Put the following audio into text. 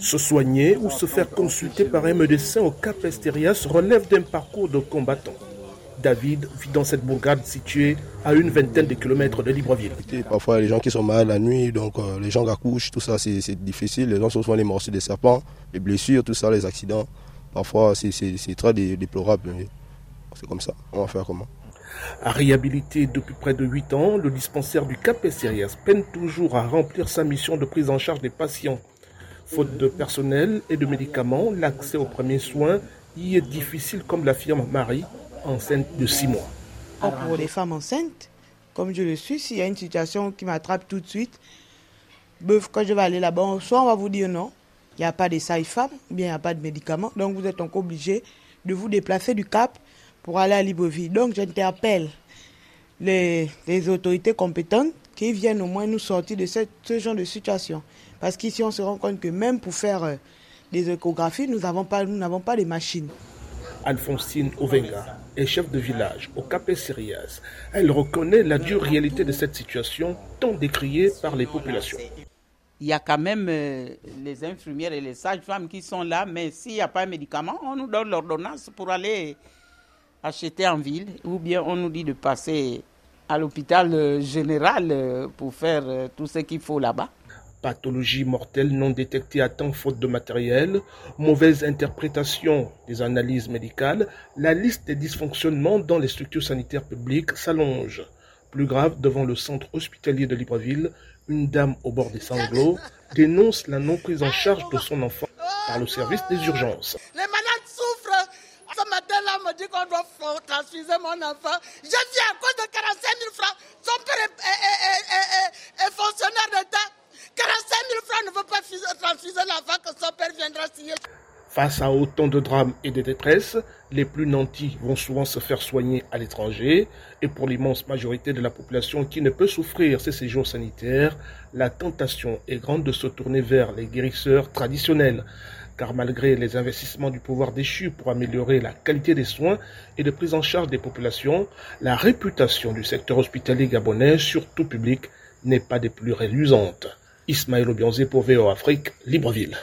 Se soigner ou se faire consulter par un médecin au Cap Estérias relève d'un parcours de combattant. David vit dans cette bourgade située à une vingtaine de kilomètres de Libreville. Parfois, les gens qui sont malades la nuit, donc euh, les gens accouchent, tout ça, c'est difficile. Les gens sont souvent les morsures des serpents, les blessures, tout ça, les accidents. Parfois, c'est très déplorable. C'est comme ça. On va faire comment? À réhabiliter depuis près de 8 ans, le dispensaire du Cap Sérias peine toujours à remplir sa mission de prise en charge des patients. Faute de personnel et de médicaments, l'accès aux premiers soins y est difficile, comme l'affirme Marie, enceinte de 6 mois. Pour les femmes enceintes, comme je le suis, s'il y a une situation qui m'attrape tout de suite, quand je vais aller là-bas, soit on va vous dire non, il n'y a pas de sage-femme, bien il n'y a pas de médicaments, donc vous êtes encore obligé de vous déplacer du Cap pour aller à Libreville. Donc j'interpelle les, les, autorités compétentes qui viennent au moins nous sortir de cette, ce genre de situation. Parce qu'ici, on se rend compte que même pour faire euh, des échographies, nous n'avons pas, nous pas de machines. Alphonsine Ovenga est chef de village au Capé Sirias. Elle reconnaît la dure réalité de cette situation tant décriée par les populations. Il y a quand même euh, les infirmières et les sages-femmes qui sont là, mais s'il n'y a pas de médicament, on nous donne l'ordonnance pour aller acheter en ville, ou bien on nous dit de passer à l'hôpital euh, général euh, pour faire euh, tout ce qu'il faut là-bas. Pathologie mortelle non détectée à temps faute de matériel, mauvaise interprétation des analyses médicales, la liste des dysfonctionnements dans les structures sanitaires publiques s'allonge. Plus grave, devant le centre hospitalier de Libreville, une dame au bord des sanglots dénonce la non prise en charge de son enfant par le service des urgences me dit qu'on doit transfuser mon enfant. Je viens à cause de 45 000 francs. Son père est, fonctionnaire d'État. 45 000 francs ne veut pas Face à autant de drames et de détresse, les plus nantis vont souvent se faire soigner à l'étranger. Et pour l'immense majorité de la population qui ne peut souffrir ces séjours sanitaires, la tentation est grande de se tourner vers les guérisseurs traditionnels. Car malgré les investissements du pouvoir déchu pour améliorer la qualité des soins et de prise en charge des populations, la réputation du secteur hospitalier gabonais, surtout public, n'est pas des plus reluisantes. Ismaël Obianzé pour VO Afrique, Libreville.